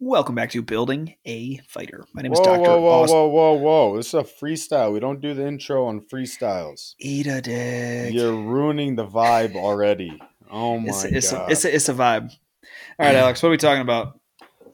Welcome back to Building a Fighter. My name is Whoa, Dr. whoa, whoa, Austin. whoa, whoa, whoa! This is a freestyle. We don't do the intro on freestyles. Eat a dick. You're ruining the vibe already. Oh my it's, it's, god! A, it's, a, it's a vibe. All right, Alex, what are we talking about?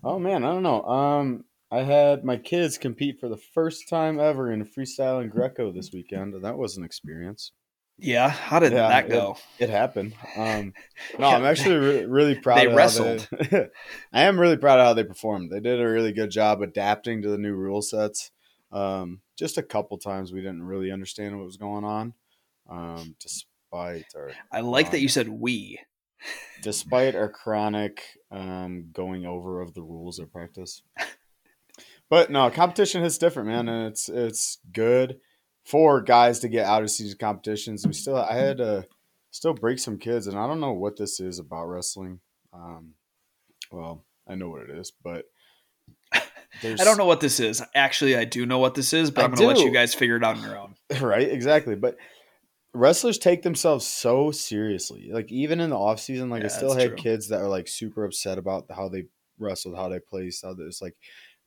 oh man, I don't know. Um, I had my kids compete for the first time ever in freestyle and Greco this weekend, and that was an experience. Yeah, how did Yeah, that go? It happened. Um, no, I'm actually re- really proud. they wrestled. They, I am really proud of how they performed. They did a really good job adapting to the new rule sets. Um, just a couple times we didn't really understand what was going on, um, despite our I like that um, you said we. despite our chronic um, going over of the rules of practice. But no, competition is different, man, and it's it's good for guys to get out of season competitions. We still I had to still break some kids, and I don't know what this is about wrestling. Um, well, I know what it is, but there's, I don't know what this is. Actually, I do know what this is, but I I'm going to let you guys figure it out on your own. right exactly but wrestlers take themselves so seriously like even in the off season like Yeah, i still had true. kids that are like super upset about how they wrestled how they placed how it's like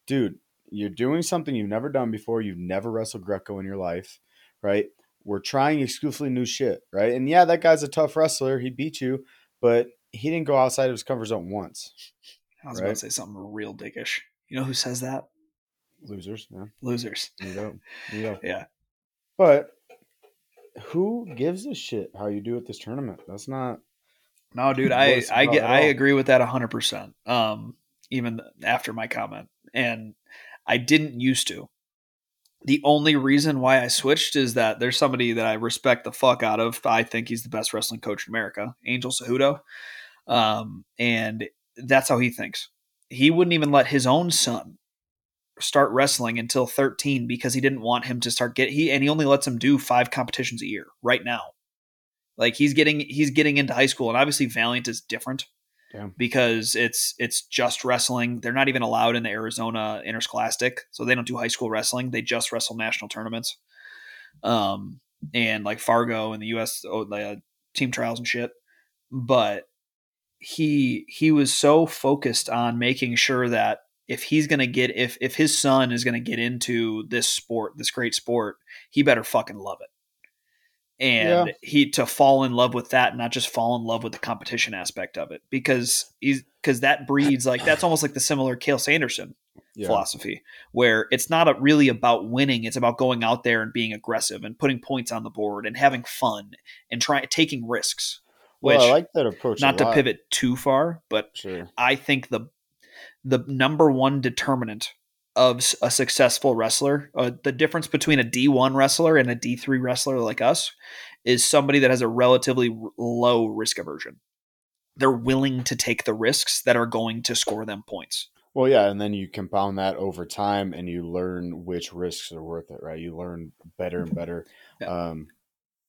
dude you're doing something you've never done before you've never wrestled greco in your life right we're trying exclusively new shit right and yeah that guy's a tough wrestler he beat you but he didn't go outside of his comfort zone once I was about to say something real dickish. You know who says that? losers yeah Losers. you know you know Yeah. but who gives a shit how you do at this tournament that's not No, dude, I I get I agree with that 100%. Um even after my comment. And I didn't used to. The only reason why I switched is that there's somebody that I respect the fuck out of. I think he's the best wrestling coach in America, Angel Cejudo. Um and that's how he thinks. He wouldn't even let his own son start wrestling until 13 because he didn't want him to start get he and he only lets him do 5 competitions a year right now. Like he's getting he's getting into high school and obviously Valiant is different Damn. because it's it's just wrestling. They're not even allowed in the Arizona interscholastic, so they don't do high school wrestling. They just wrestle national tournaments. Um and like Fargo and the US oh, uh, team trials and shit. But he he was so focused on making sure that if he's gonna get if if his son is gonna get into this sport, this great sport, he better fucking love it. And Yeah. he to fall in love with that, not just fall in love with the competition aspect of it, because he's because that breeds like that's almost like the similar Cael Sanderson yeah philosophy, where it's not a, really about winning; it's about going out there and being aggressive and putting points on the board and having fun and trying taking risks. Which well, I like that approach. not to pivot too far, but Sure. I think the the number one determinant of a successful wrestler, uh, the difference between a D1 wrestler and a D3 wrestler like us, is somebody that has a relatively r- low risk aversion. They're willing to take the risks that are going to score them points. Well, yeah, and then you compound that over time, and you learn which risks are worth it, right? You learn better and better Yeah. um,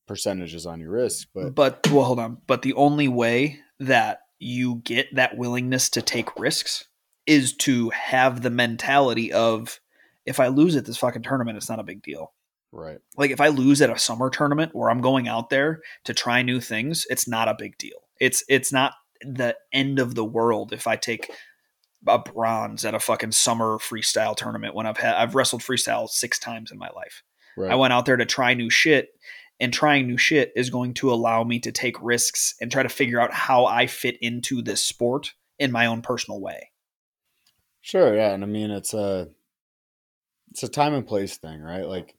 percentages on your risks, but But well, hold on. But the only way that you get that willingness to take risks is to have the mentality of if I lose at this fucking tournament, it's not a big deal. right, like if I lose at a summer tournament where I'm going out there to try new things, it's not a big deal. It's it's not the end of the world if I take a bronze at a fucking summer freestyle tournament when I've had I've wrestled freestyle six times in my life. right. I went out there to try new shit and trying new shit is going to allow me to take risks and try to figure out how I fit into this sport in my own personal way. Sure, yeah, and I mean it's a it's a time and place thing, right? Like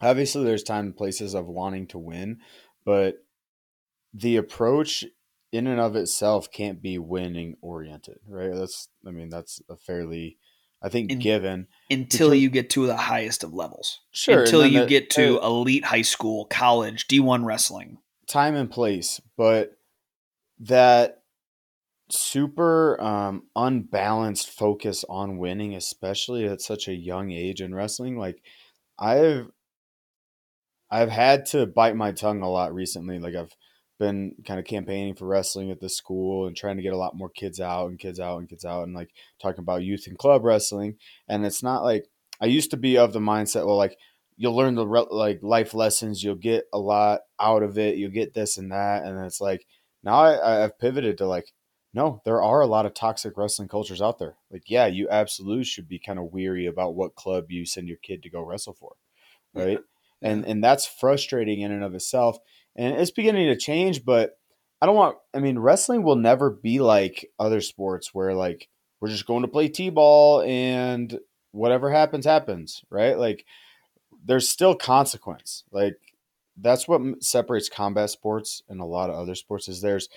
obviously there's time and places of wanting to win, but the approach in and of itself can't be winning oriented, right? That's I mean that's a fairly I think In- given. Until Because- you get to the highest of levels. Sure, until you get to uh, elite high school, college, D1 wrestling. time and place, but that super um, unbalanced focus on winning, especially at such a young age in wrestling, like I've I've had to bite my tongue a lot recently. Like I've been kind of campaigning for wrestling at the school and trying to get a lot more kids out and kids out and kids out and like talking about youth and club wrestling. And it's not like I used to be of the mindset, well, like you'll learn the re- like life lessons. You'll get a lot out of it. You'll get this and that, and it's like now I, I've pivoted to like no, there are a lot of toxic wrestling cultures out there. Like, yeah, you absolutely should be kind of weary about what club you send your kid to go wrestle for, right? Yeah. And and that's frustrating in and of itself. And it's beginning to change, but I don't want. I mean, wrestling will never be like other sports where like we're just going to play t-ball and whatever happens happens, right? Like, there's still consequence. Like that's what separates combat sports and a lot of other sports is there's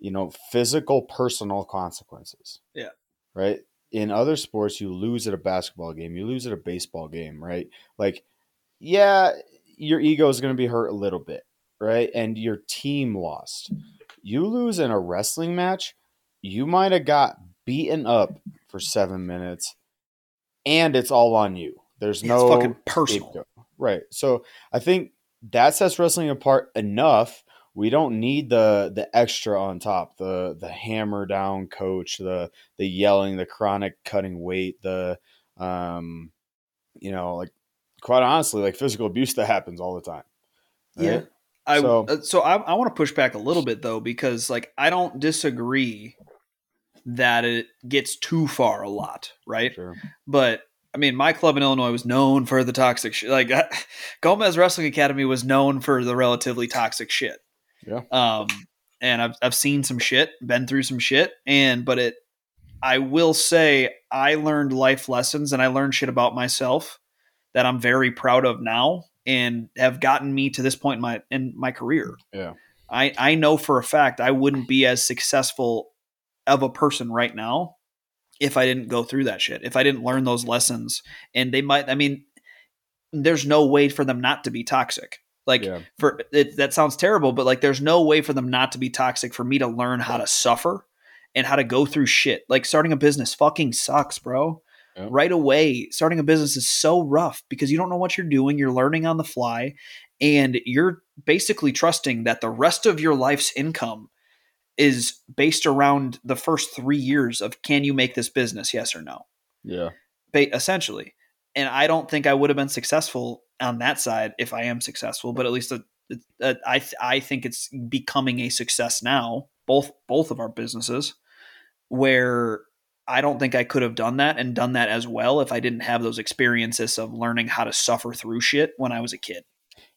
you know, physical personal consequences. Yeah. Right? In other sports, you lose at a basketball game, you lose at a baseball game, right? Like, yeah, your ego is going to be hurt a little bit, right? And your team lost. You lose in a wrestling match, you might have got beaten up for seven minutes, and it's all on you. There's no fucking personal. Right. So I think that sets wrestling apart enough we don't need the the extra on top the the hammer down coach the the yelling the chronic cutting weight the um you know like quite honestly like physical abuse that happens all the time right? yeah I so, uh, so I, I want to push back a little bit though because like I don't disagree that it gets too far a lot, right? Sure. But I mean, my club in Illinois was known for the toxic shit. Like Gomez Wrestling Academy was known for the relatively toxic shit. Yeah. Um, and I've I've seen some shit, been through some shit, and but it, I will say, I learned life lessons and I learned shit about myself that I'm very proud of now and have gotten me to this point in my in my career. Yeah. I I know for a fact I wouldn't be as successful of a person right now if I didn't go through that shit. If I didn't learn those lessons and they might I mean there's no way for them not to be toxic. Like yeah. for it, that sounds terrible, but like there's no way for them not to be toxic for me to learn how to suffer and how to go through shit. Like starting a business fucking sucks, bro. Yep. Right away, starting a business is so rough because you don't know what you're doing. You're learning on the fly, and you're basically trusting that the rest of your life's income is based around the first three years of can you make this business, yes or no? Yeah. Ba- essentially. And I don't think I would have been successful on that side if I am successful. But at least a, a, I th- I think it's becoming a success now. Both both of our businesses, where I don't think I could have done that and done that as well if I didn't have those experiences of learning how to suffer through shit when I was a kid.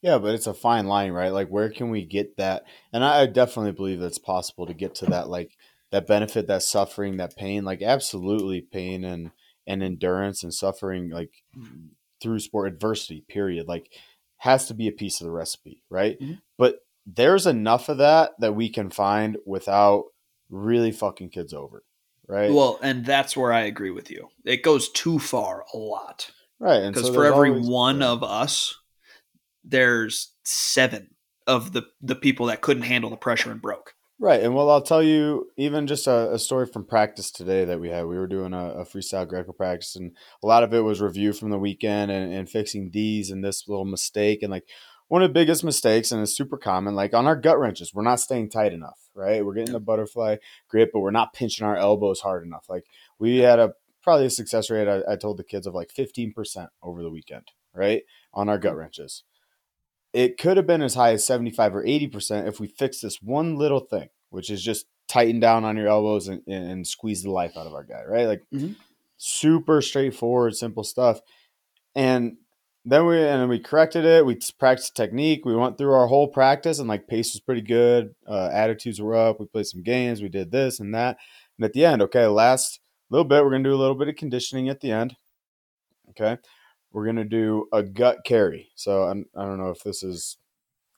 Yeah, but it's a fine line, right? Like, where can we get that? And I definitely believe that it's possible to get to that, like that benefit, that suffering, that pain. Like, absolutely, pain and and endurance and suffering, like mm. Through sport adversity period like has to be a piece of the recipe right? Mm-hmm. but there's enough of that that we can find without really fucking kids over right? Well and that's where i agree with you. It goes too far a lot. Right because so for every always, one yeah. of us there's seven of the the people that couldn't handle the pressure and broke Right. And well, I'll tell you even just a, a, story from practice today that we had. We were doing a, a, freestyle Greco practice, and a lot of it was review from the weekend and, and fixing these and this little mistake. And like one of the biggest mistakes, and it's super common, like on our gut wrenches, we're not staying tight enough, right? We're getting the butterfly grip, but we're not pinching our elbows hard enough. Like we had a probably a success rate, I, I told the kids, of like 15% over the weekend, right? On our gut mm. wrenches it could have been as high as 75 or 80% if we fix this one little thing, which is just tighten down on your elbows and, and squeeze the life out of our guy, right? Like mm-hmm. super straightforward, simple stuff. And then we and we corrected it. We practiced technique. We went through our whole practice, and like pace was pretty good. Uh, attitudes were up. We played some games. We did this and that. And at the end, okay, last little bit, we're gonna do a little bit of conditioning at the end. Okay, we're gonna do a gut carry. So I'm, I don't know if this is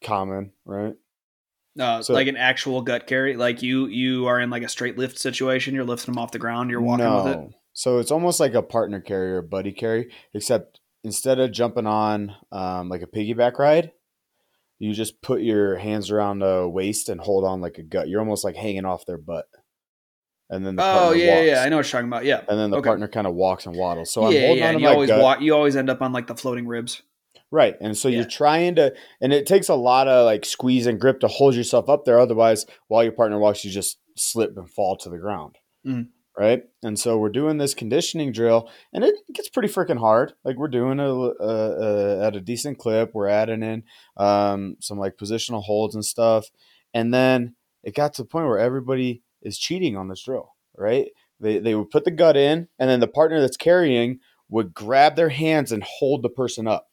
common, right? Uh, so, like an actual gut carry, like you you are in like a straight lift situation. You're lifting them off the ground. You're walking no. with it. So it's almost like a partner carry or buddy carry, except instead of jumping on um, like a piggyback ride, you just put your hands around a waist and hold on like a gut. You're almost like hanging off their butt and then the oh yeah walks. yeah I know what you're talking about yeah and then the okay. partner kind of walks and waddles so yeah, I'm holding yeah, you always gut. Walk, you always end up on like the floating ribs right and so yeah. you're trying to and it takes a lot of like squeeze and grip to hold yourself up there otherwise while your partner walks you just slip and fall to the ground mm. right? And so we're doing this conditioning drill, and it gets pretty freaking hard. Like we're doing a, a, a, at a decent clip. We're adding in um, some like positional holds and stuff, and then it got to the point where everybody is cheating on this drill, right? They they would put the gut in, and then the partner that's carrying would grab their hands and hold the person up,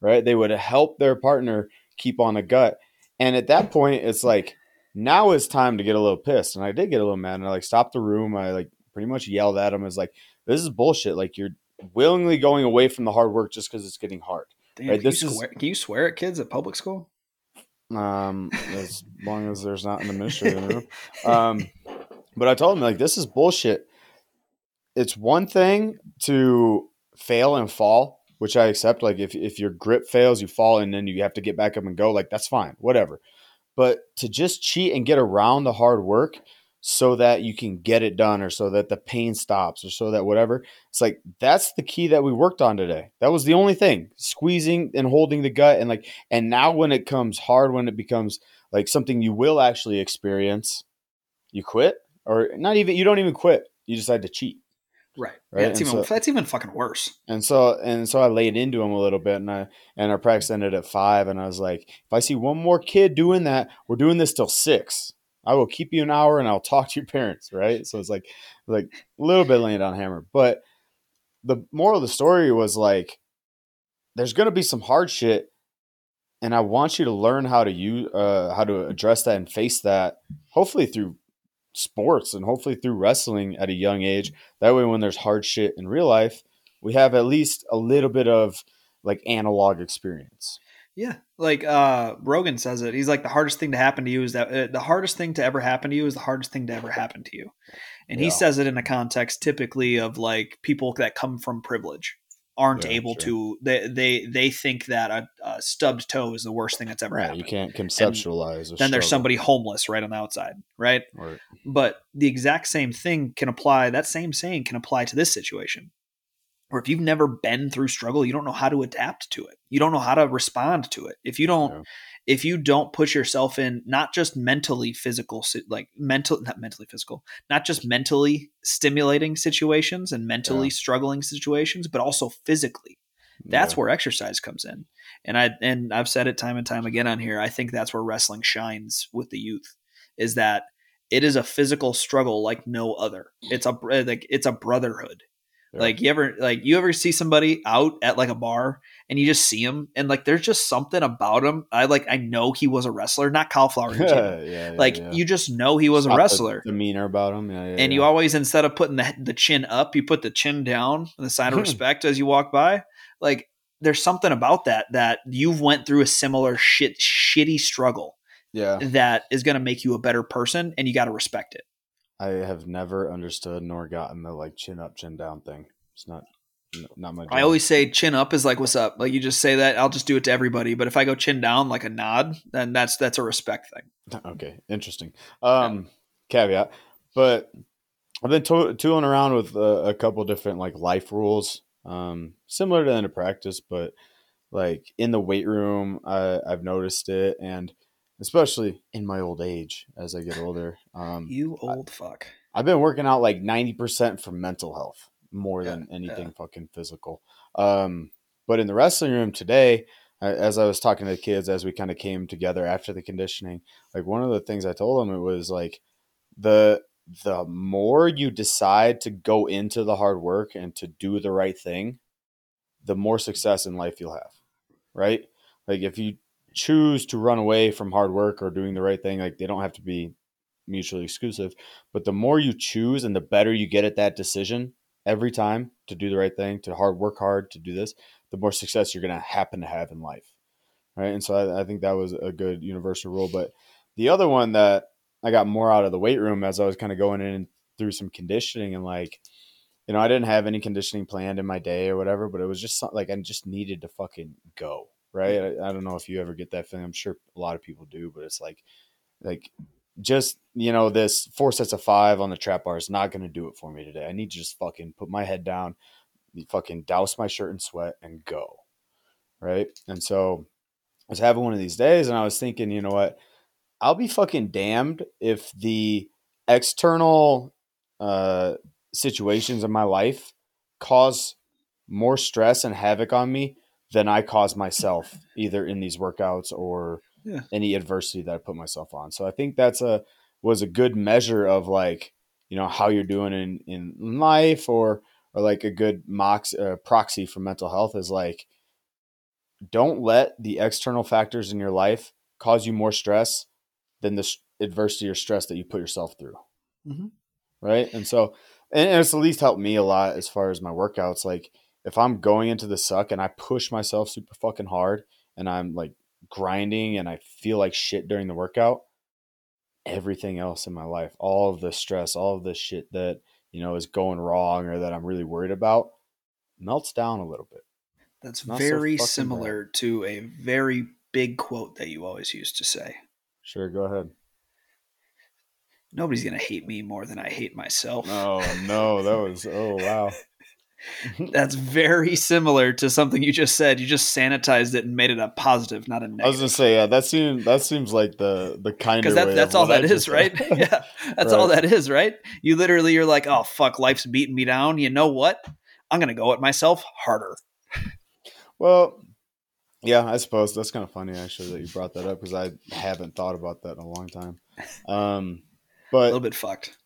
right? They would help their partner keep on the gut, and at that point, it's like now it's time to get a little pissed. And I did get a little mad and I like stopped the room. I like pretty much yelled at him. I was like, this is bullshit. Like you're willingly going away from the hard work just because it's getting hard. Damn, right? this swear, is, can you swear at kids at public school? Um, as long as there's not an administrator in the room. Um, but I told him like this is bullshit. It's one thing to fail and fall, which I accept. Like if if your grip fails, you fall and then you have to get back up and go. Like that's fine, whatever. But to just cheat and get around the hard work so that you can get it done or so that the pain stops or so that whatever, it's like that's the key that we worked on today. That was the only thing squeezing and holding the gut. And like, and now when it comes hard, when it becomes like something you will actually experience, you quit or not even, you don't even quit. You decide to cheat. Right. Right. Yeah, it's even so, that's even fucking worse. And so and so I laid into him a little bit and I and our practice ended at five and I was like, if I see one more kid doing that, we're doing this till six. I will keep you an hour and I'll talk to your parents, right? So it's like like a little bit laying down hammer. But the moral of the story was like there's gonna be some hard shit and I want you to learn how to use uh, how to address that and face that, hopefully through sports and hopefully through wrestling at a young age. That way, when there's hard shit in real life, we have at least a little bit of like analog experience. Yeah, like uh, Rogan says it. He's like the hardest thing to happen to you is that uh, the hardest thing to ever happen to you is the hardest thing to ever happen to you, and yeah. he says it in a context typically of like people that come from privilege aren't yeah, able sure. to they they they think that a, a, stubbed toe is the worst thing that's ever right, happened. You can't conceptualize. then there's somebody homeless right on the outside, right? right? But the exact same thing can apply. That same saying can apply to this situation. Or if you've never been through struggle, you don't know how to adapt to it. You don't know how to respond to it. If you don't, yeah if you don't put yourself in not just mentally physical like mental not mentally physical not just mentally stimulating situations and mentally yeah. struggling situations but also physically that's yeah. where exercise comes in and i and i've said it time and time again on here i think that's where wrestling shines with the youth is that it is a physical struggle like no other it's a like it's a brotherhood yeah. Like you ever like you ever see somebody out at like a bar and you just see him and like there's just something about him. I like I know he was a wrestler, not cauliflower. yeah, yeah, like yeah. you just know he was a wrestler. demeanor about him, yeah, and you always instead of putting the the chin up, you put the chin down, the sign of hmm. respect as you walk by. Like there's something about that that you've went through a similar shit shitty struggle. Yeah, that is going to make you a better person, and you got to respect it. I have never understood nor gotten the like chin up, chin down thing. It's not not my. Job. I always say chin up is like what's up. Like you just say that. I'll just do it to everybody. But if I go chin down like a nod, then that's that's a respect thing. Okay, interesting. Um, yeah. Caveat, but I've been to- tooling around with a, a couple different like life rules, um, similar to the practice, but like in the weight room, I, I've noticed it, and especially in my old age as I get older. Um, you old I, fuck. I've been working out like ninety percent for mental health more yeah, than anything yeah. fucking physical. Um, but in the wrestling room today, as I was talking to the kids as we kind of came together after the conditioning, like one of the things I told them it was like the the more you decide to go into the hard work and to do the right thing, the more success in life you'll have. Right? Like if you choose to run away from hard work or doing the right thing, like they don't have to be mutually exclusive, but the more you choose and the better you get at that decision, every time to do the right thing, to hard work hard to do this, the more success you're going to happen to have in life. Right. And so I, I, think that was a good universal rule. But the other one that I got more out of the weight room as I was kind of going in through some conditioning and like, you know, I didn't have any conditioning planned in my day or whatever, but it was just like I just needed to fucking go. Right. I, I don't know if you ever get that feeling. I'm sure a lot of people do, but it's like, like just you know this four sets of five on the trap bar is not going to do it for me today. I need to just fucking put my head down, fucking douse my shirt in sweat and go, right? And so I was having one of these days, and I was thinking, you know what? I'll be fucking damned if the external uh, situations in my life cause more stress and havoc on me than I cause myself, either in these workouts or Yeah. any adversity that I put myself on. So I think that's a was a good measure of like you know how you're doing in in life or or like a good mox uh, proxy for mental health is like don't let the external factors in your life cause you more stress than the adversity or stress that you put yourself through Mhm. right and so and it's at least helped me a lot as far as my workouts like if i'm going into the suck and i push myself super fucking hard and i'm like grinding and i feel like shit during the workout everything else in my life all of the stress all of the shit that you know is going wrong or that i'm really worried about melts down a little bit That's Not very fucking similar to a very big quote that you always used to say. sure go ahead Nobody's gonna hate me more than I hate myself. oh no that was oh wow That's very similar to something you just said. You just sanitized it and made it a positive, not a negative. I was gonna say, yeah, that seems that seems like the the kind Because of that, that's all what I that is, right? yeah, that's all that is, right? You literally, you're like, oh fuck, life's beating me down. You know what? I'm gonna go at myself harder. well, yeah, I suppose that's kind of funny actually that you brought that up because I haven't thought about that in a long time. Um, but A little bit fucked.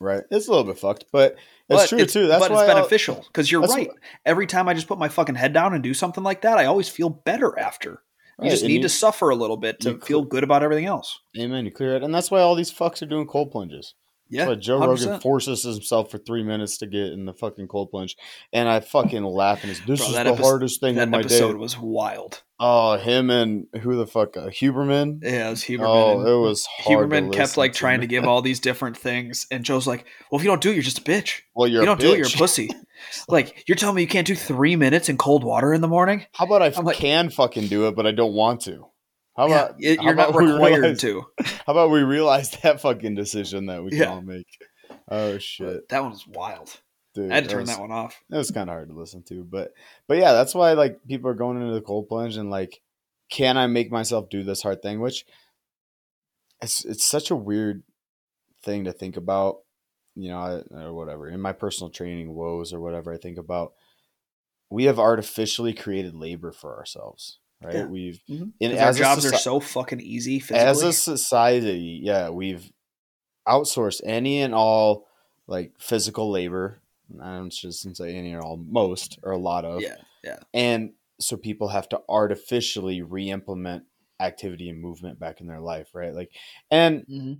right, it's a little bit fucked, but it's But true too. That's but why it's I'll- beneficial because you're right. what- Every time I just put my fucking head down and do something like that, I always feel better after. You right, just need you- to suffer a little bit to feel good about everything else. Amen. You clear it, and that's why all these fucks are doing cold plunges. Yeah, why Joe Rogan 100%. forces himself for three minutes to get in the fucking cold plunge, and I fucking laugh and this Bro, is the epi- hardest thing of my day. That episode was wild. Oh, him and who the fuck, uh, Huberman. Yeah, it was Huberman. Oh, and it was hard. to Huberman kept like trying to give all these different things, and Joe's like, "Well, if you don't do it, you're just a bitch. Well, you're you don't do it, you're a pussy. like you're telling me you can't do three minutes in cold water in the morning? How about I I'm like- can fucking do it, but I don't want to? How Yeah, about you're not about we required realize- to. How about we realize that fucking decision that we can Yeah. all make? Oh shit, That one was wild. dude! I had to turn was, that one off. It was kind of hard to listen to, but but yeah, that's why like people are going into the cold plunge and like, can I make myself do this hard thing? Which it's it's such a weird thing to think about, you know, or whatever. In my personal training woes or whatever, I think about we have artificially created labor for ourselves, right? Yeah. We've Mhm. in 'Cause our as a jobs are so fucking easy physically. as a society, yeah, we've outsourced any and all like physical labor. I shouldn't just say any or all, most or a lot of, yeah, yeah. and so people have to artificially re-implement activity and movement back in their life, right? Like, and hmm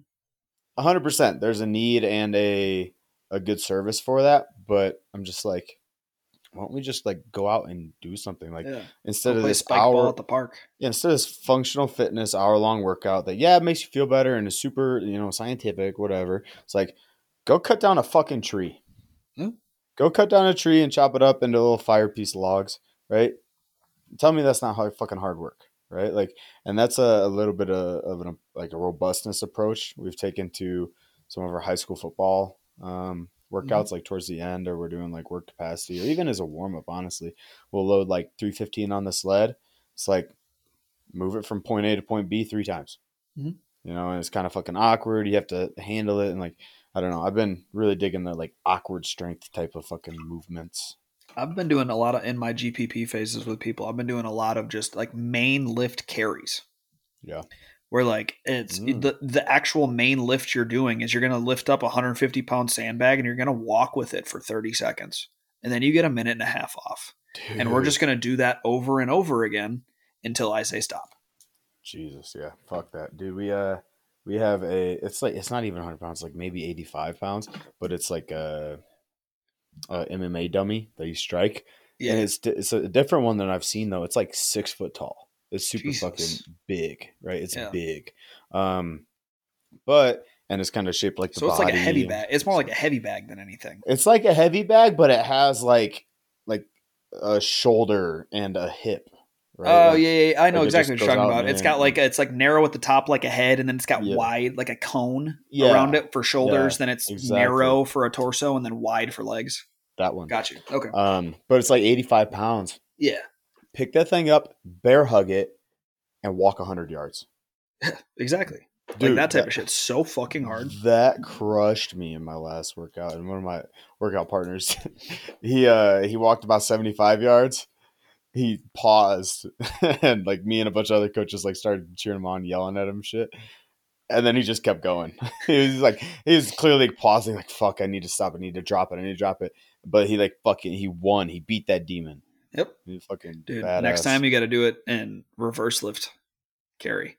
hundred percent, there's a need and a a good service for that. But I'm just like, why don't we just like go out and do something like yeah. instead of this hour at the park. yeah, instead of this functional fitness hour long workout that yeah it makes you feel better and is super you know scientific whatever it's like go cut down a fucking tree Yeah. go cut down a tree and chop it up into little fire piece logs right tell me that's not hard, fucking hard work right like and that's a, a little bit of, of an like a robustness approach we've taken to some of our high school football um, workouts like towards the end or we're doing like work capacity or even as a warm-up honestly we'll load like 315 on the sled it's like move it from point A to point B three times. Mhm. You know, and it's kind of fucking awkward. You have to handle it, and like I don't know. I've been really digging the like awkward strength type of fucking movements. I've been doing a lot of in my GPP phases with people. I've been doing a lot of just like main lift carries. Yeah. Where like it's Mm. the the actual main lift you're doing is you're gonna lift up a 150 pound sandbag and you're gonna walk with it for 30 seconds, and then you get a minute and a half off, and we're just gonna do that over and over again until I say stop. Jesus, yeah, fuck that, dude. We uh, we have a. It's like it's not even 100 pounds, like maybe 85 pounds, but it's like a, a MMA dummy that you strike, and Yeah, it's it's a different one than I've seen though. It's like six foot tall. It's super Jesus. fucking big, right? It's Yeah. big, um, but and it's kind of shaped like the so it's like a heavy bag. It's more like a heavy bag than anything. It's like a heavy bag, but it has like like a shoulder and a hip. Right? Oh Like, yeah, yeah, I know like exactly what you're talking about. It's got like a, it's like narrow at the top like a head, and then it's got Yeah. wide like a cone Yeah, around it for shoulders. Yeah, then it's exactly. narrow for a torso, and then wide for legs. that one. Got you. Okay. Um, but it's like 85 pounds. Yeah, Pick that thing up, bear hug it, and walk 100 yards. exactly. like that type that- of shit's so fucking hard. That crushed me in my last workout. And one of my workout partners, he uh he walked about 75 yards. He paused and like me and a bunch of other coaches like started cheering him on, yelling at him shit. And then he just kept going. he was like he was clearly pausing, like, fuck, I need to stop, I need to drop it, I need to drop it. But he like fucking he won. He beat that demon. Yep. He fucking Dude, badass. next time you got to do it in reverse lift carry.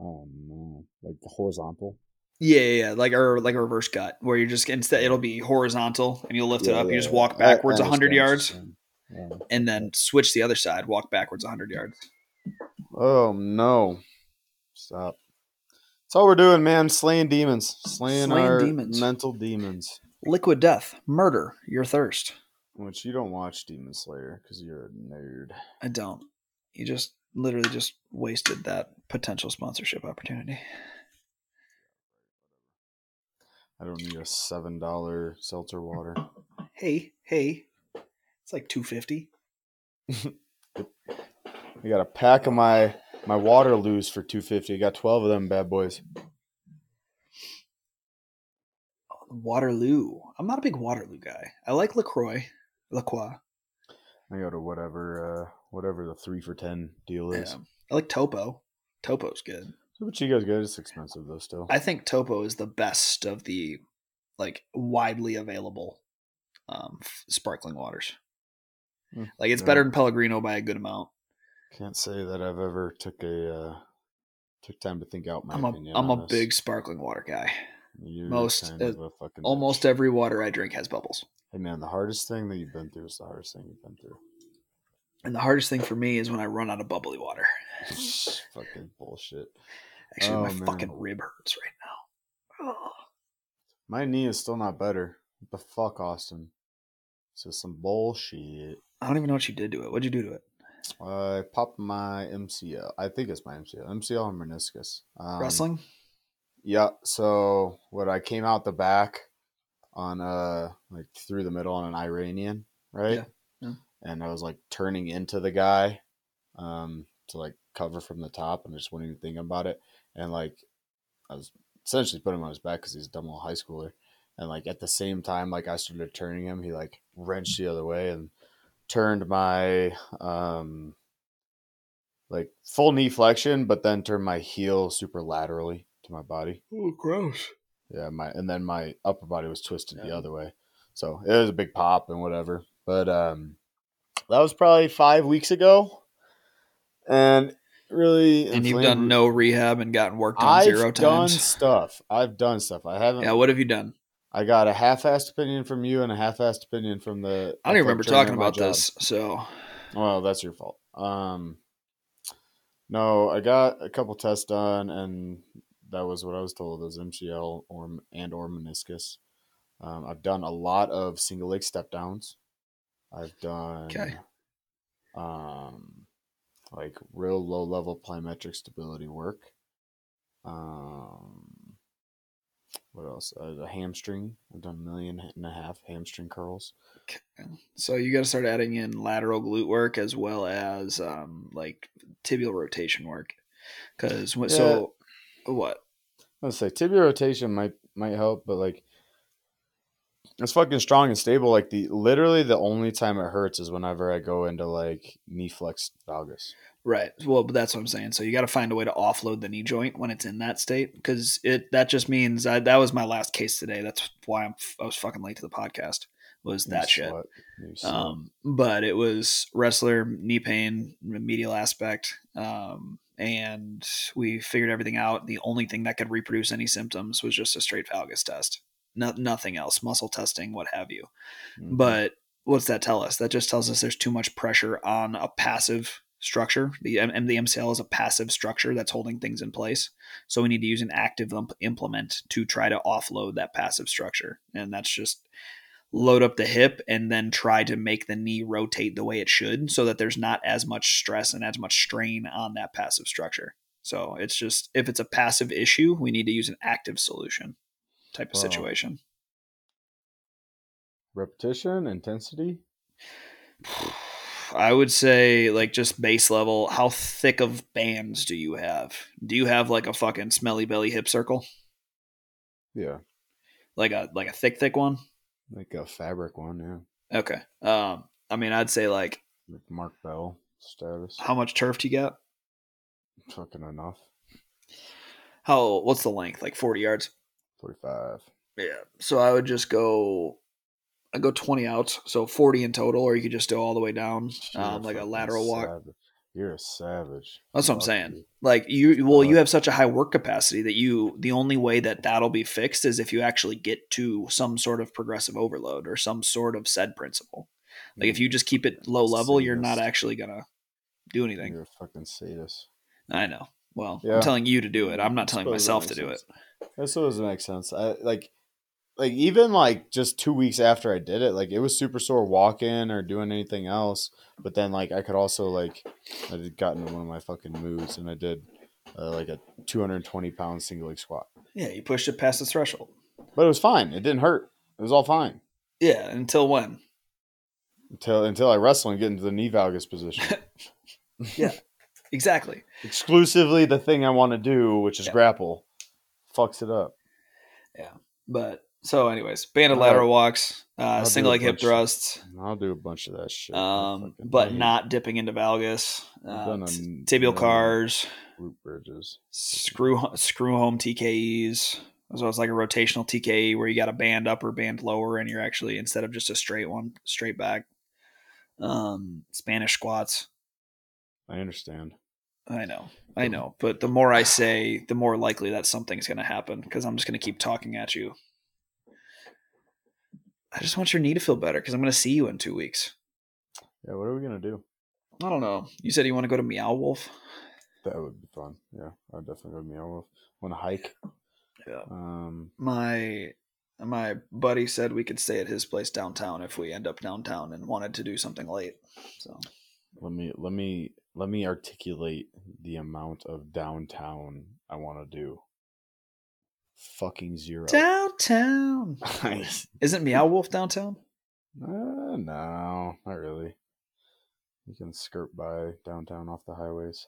Oh no. Like horizontal. Yeah, yeah, yeah, like or like a reverse gut where you're just instead it'll be horizontal and you'll lift it Yeah, up. You just yeah. walk backwards I hundred yards. Yeah. and then switch the other side, walk backwards a hundred yards. Oh no! Stop. That's all we're doing, man. Slaying demons, slaying, Slaying our demons. mental demons. Liquid death, murder, your thirst. Which you don't watch Demon Slayer because you're a nerd. I don't. You just literally just wasted that potential sponsorship opportunity. I don't need a seven dollar seltzer water. Hey, hey, it's like two fifty. I got a pack of my my Waterloos for two fifty. Got twelve of them bad boys. Oh, Waterloo. I'm not a big Waterloo guy. I like Lacroix, Lacroix. I go to whatever uh whatever the three for ten deal is. Yeah. I like Topo. Topo's good. So guys get? It's expensive though. Still, I think Topo is the best of the like widely available um, f- sparkling waters. Hmm, Like it's yeah. better than Pellegrino by a good amount. can't say that I've ever took a uh took time to think out my I'm a opinion. am a this. big sparkling water guy. You're most- uh, a fucking Almost bitch. every water I drink has bubbles. Hey man, the hardest thing that you've been through is the hardest thing you've been through. And the hardest thing for me is when I run out of bubbly water. fucking bullshit. Actually, Oh, my man. fucking rib hurts right now. Oh. My knee is still not better. What the fuck, Austin? So some bullshit. I don't even know what you did to it. What'd you do to it? I popped my MCL. I think it's my MCL. MCL and meniscus. Um, Wrestling? Yeah. So what I came out the back on a like through the middle on an Iranian, right? Yeah, yeah. And I was like turning into the guy, um, to like cover from the top, and I just wasn't even thinking about it. And like I was essentially putting him on his back because he's a dumb little high schooler. And like at the same time, like I started turning him, he like wrenched the other way and turned my um like full knee flexion, but then turned my heel super laterally to my body. Oh, gross. Yeah, my and then my upper body was twisted the other way. So it was a big pop and whatever. But um that was probably five weeks ago. And really And you've done no rehab and gotten worked on I've zero done times. stuff. I've done stuff. I haven't Yeah, what have you done? I got a half-assed opinion from you and a half-assed opinion from the I don't even remember talking about job. this. So Well, that's your fault. Um, no, I got a couple tests done, and that was what I was told is MCL or and or meniscus. Um, I've done a lot of single leg step downs. I've done Okay. um, like real low level plyometric stability work. Um, what else? Uh, the hamstring. I've done a million and a half hamstring curls. So you got to start adding in lateral glute work as well as um, like tibial rotation work. Because so what? I would say tibia rotation might might help, but like it's fucking strong and stable. Like the literally the only time it hurts is whenever I go into like knee flex valgus. Right. Well, but that's what I'm saying. So you got to find a way to offload the knee joint when it's in that state because it that just means I, that was my last case today. That's why I'm I was fucking late to the podcast. Was that shit? slut. You slut. Um, but it was wrestler knee pain, medial aspect, um, and we figured everything out. The only thing that could reproduce any symptoms was just a straight valgus test, no, nothing else, muscle testing, what have you. Mhm. But what's that tell us? That just tells us there's too much pressure on a passive structure. The M- the MCL is a passive structure that's holding things in place. So we need to use an active imp- implement to try to offload that passive structure, and that's just load up the hip and then try to make the knee rotate the way it should, so that there's not as much stress and as much strain on that passive structure. So it's just if it's a passive issue, we need to use an active solution type of Wow. situation. repetition intensity. I would say like just base level. How thick of bands do you have? Do you have like a fucking smelly belly hip circle, Yeah, like a like a thick thick one? Like a fabric one. Yeah, Okay. Um, I mean, I'd say like Mark Bell status. how much turf do you got? Fucking enough. How what's the length? Like forty yards. Forty five. Yeah. So I would just go. I go twenty outs, so forty in total, or you could just go all the way down, um, like a lateral walk. You're a savage. That's what I'm saying. Like you, well, you have such a high work capacity that you, the only way that that'll be fixed is if you actually get to some sort of progressive overload or some sort of said principle. Like if mm-hmm. you just keep it low level, you're not actually gonna do anything. You're a fucking sadist. I know. Well, Yeah. I'm telling you to do it. I'm not telling myself to do it. That doesn't make sense. I like, like even like just two weeks after I did it, like it was super sore walking or doing anything else. But then like I could also like I had gotten in one of my fucking moods and I did uh, like a 220 pound single leg squat. Yeah, you pushed it past the threshold. But it was fine. It didn't hurt. It was all fine Yeah, until when? until until I wrestle and get into the knee valgus position. Yeah, exactly. Exclusively the thing I want to do, which is Yeah. grapple, fucks it up. Yeah, but so, anyways, banded I'll- lateral walks, uh, single leg hip thrusts, I'll do a bunch of that shit. Um, but hate not dipping into valgus. Uh, t- tibial cars, root bridges. screw screw home TKEs. So it's like a rotational TKE where you got a band up or band lower, and you're actually instead of just a straight one, straight back. Um, Spanish squats. I understand. I know, I know, but the more I say, the more likely that something's going to happen because I'm just going to keep talking at you. I just want your knee to feel better because I'm going to see you in two weeks. Yeah, what are we gonna do? I don't know. You said you want to go to Meow Wolf. That would be fun. Yeah, I'd definitely go to Meow Wolf. Want to hike? Yeah. Um, My my buddy said we could stay at his place downtown if we end up downtown and wanted to do something late. So let me let me let me articulate the amount of downtown I want to do. Fucking zero. downtown Nice. isn't Meow Wolf downtown? Uh, no, not really. You can skirt by downtown off the highways.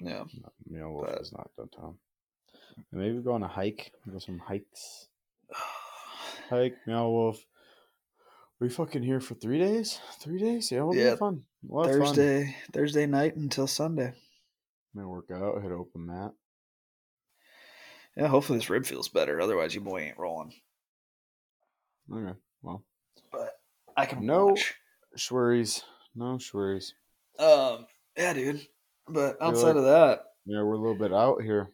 Yeah. No, Meow Wolf But- is not downtown. And maybe go on a hike. Go some hikes. Hike, Meow Wolf. We fucking here for three days? Three days? Yeah, we'll Yeah. be fun. Have fun. Thursday Thursday night until Sunday. May work out, hit open mat. Yeah, hopefully this rib feels better. Otherwise, your boy ain't rolling. Okay. Well, But I can No. watch. No Schwerries. Um, yeah, dude. But outside like- of that, Yeah, we're a little bit out here.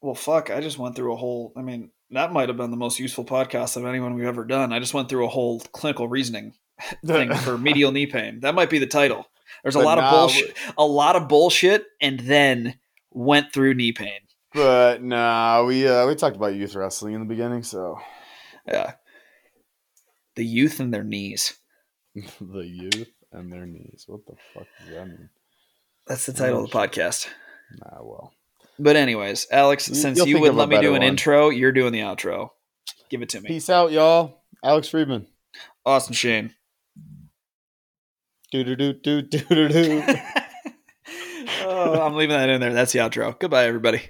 well, fuck. I just went through a whole. I mean, that might have been the most useful podcast of anyone we've ever done. I just went through a whole clinical reasoning thing for medial knee pain. That might be the title. There's a But lot of bullshit. A lot of bullshit, and then went through knee pain. But nah, we uh, we talked about youth wrestling in the beginning, so Yeah. The youth and their knees. the youth and their knees. What the fuck does that mean? That's the title of the podcast. Nah, well. But anyways, Alex, since you'll you would let me do an one. intro, you're doing the outro. Give it to me. Peace out, y'all. Alex Friedman. Austin Shane. Do do do do do do do. oh, I'm leaving that in there. That's the outro. Goodbye, everybody.